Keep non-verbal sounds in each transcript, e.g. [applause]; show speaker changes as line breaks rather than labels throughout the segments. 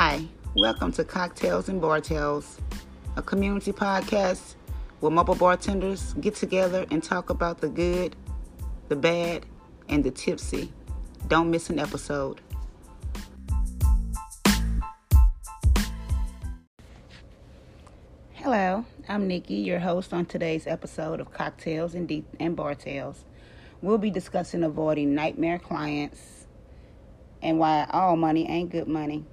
Hi, welcome to Cocktails and Bar Tales, a community podcast where mobile bartenders get together and talk about the good, the bad, and the tipsy. Don't miss an episode. Hello, I'm Nikki, your host on today's episode of Cocktails and, De- and Bar Tales. We'll be discussing avoiding nightmare clients and why all money ain't good money.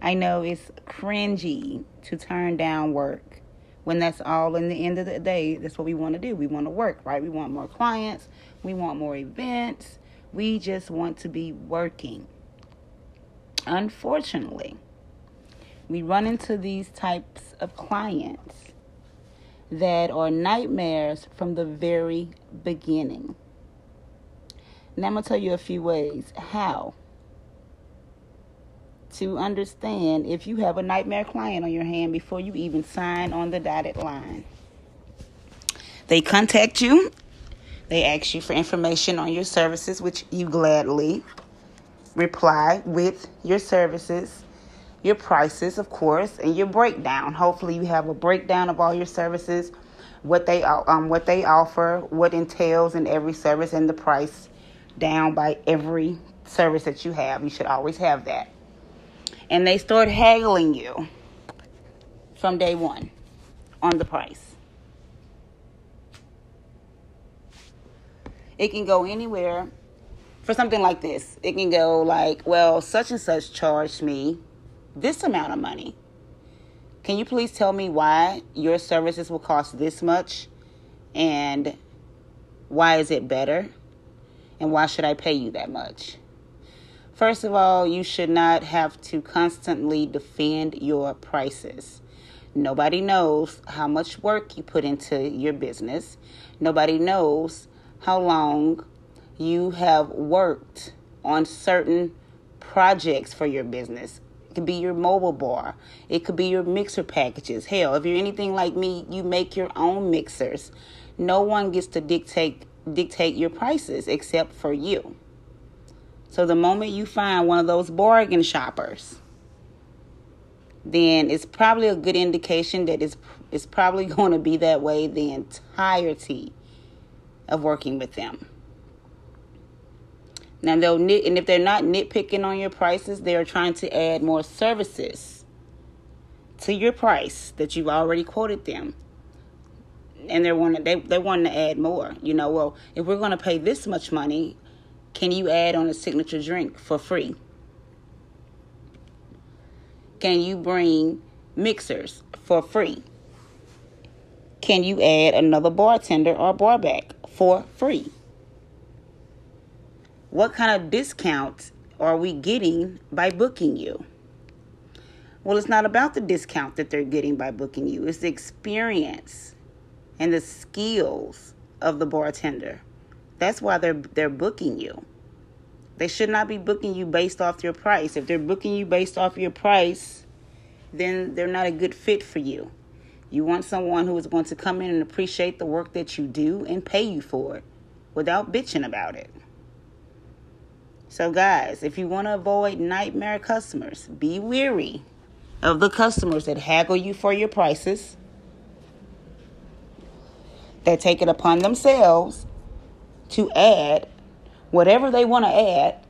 I know it's cringy to turn down work when that's all in the end of the day. That's what we want to do. We want to work, right? We want more clients, we want more events, we just want to be working. Unfortunately, we run into these types of clients that are nightmares from the very beginning. Now, I'm going to tell you a few ways how to understand if you have a nightmare client on your hand before you even sign on the dotted line. They contact you, they ask you for information on your services, which you gladly reply with your services, your prices, of course, and your breakdown. Hopefully, you have a breakdown of all your services, what they um what they offer, what entails in every service, and the price down by every service that you have. You should always have that and they start haggling you from day one on the price. It can go anywhere for something like this. It can go like, well, such and such charged me this amount of money. Can you please tell me why your services will cost this much and why is it better? And why should I pay you that much? First of all, you should not have to constantly defend your prices. Nobody knows how much work you put into your business. Nobody knows how long you have worked on certain projects for your business. It could be your mobile bar. It could be your mixer packages. Hell, if you're anything like me, you make your own mixers. No one gets to dictate dictate your prices except for you. So the moment you find one of those bargain shoppers, then it's probably a good indication that it's it's probably [laughs] going to be that way the entirety of working with them. Now they'll nit, and if they're not nitpicking on your prices, they're trying to add more services to your price that you've already quoted them. And they're wanting they they want to add more. You know, well, if we're going to pay this much money, can you add on a signature drink for free? Can you bring mixers for free? Can you add another bartender or barback for free? What kind of discount are we getting by booking you? Well, it's not about the discount that they're getting by booking you, it's the experience and the skills of the bartender. That's why they're they're booking you. They should not be booking you based off your price. If they're booking you based off your price, then they're not a good fit for you. You want someone who is going to come in and appreciate the work that you do and pay you for it without bitching about it. So, guys, if you want to avoid nightmare customers, be weary of the customers that haggle you for your prices, that take it upon themselves to add whatever they want to add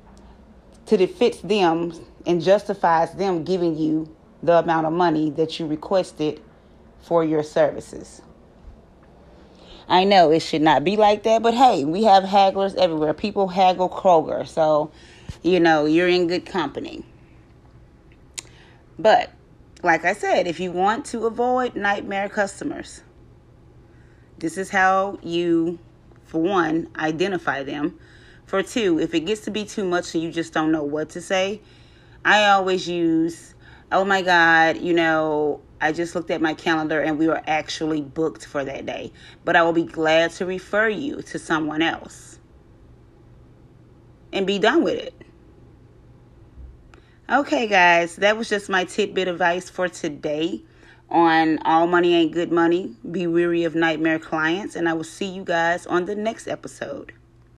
to it fits them and justifies them giving you the amount of money that you requested for your services. I know it should not be like that, but hey, we have hagglers everywhere. People haggle Kroger, so you know you're in good company. But like I said, if you want to avoid nightmare customers, this is how you, for one, identify them. For two, if it gets to be too much and you just don't know what to say, I always use, oh my God, you know, I just looked at my calendar and we were actually booked for that day. But I will be glad to refer you to someone else and be done with it. Okay, guys, that was just my tidbit advice for today on All Money Ain't Good Money. Be weary of nightmare clients, and I will see you guys on the next episode.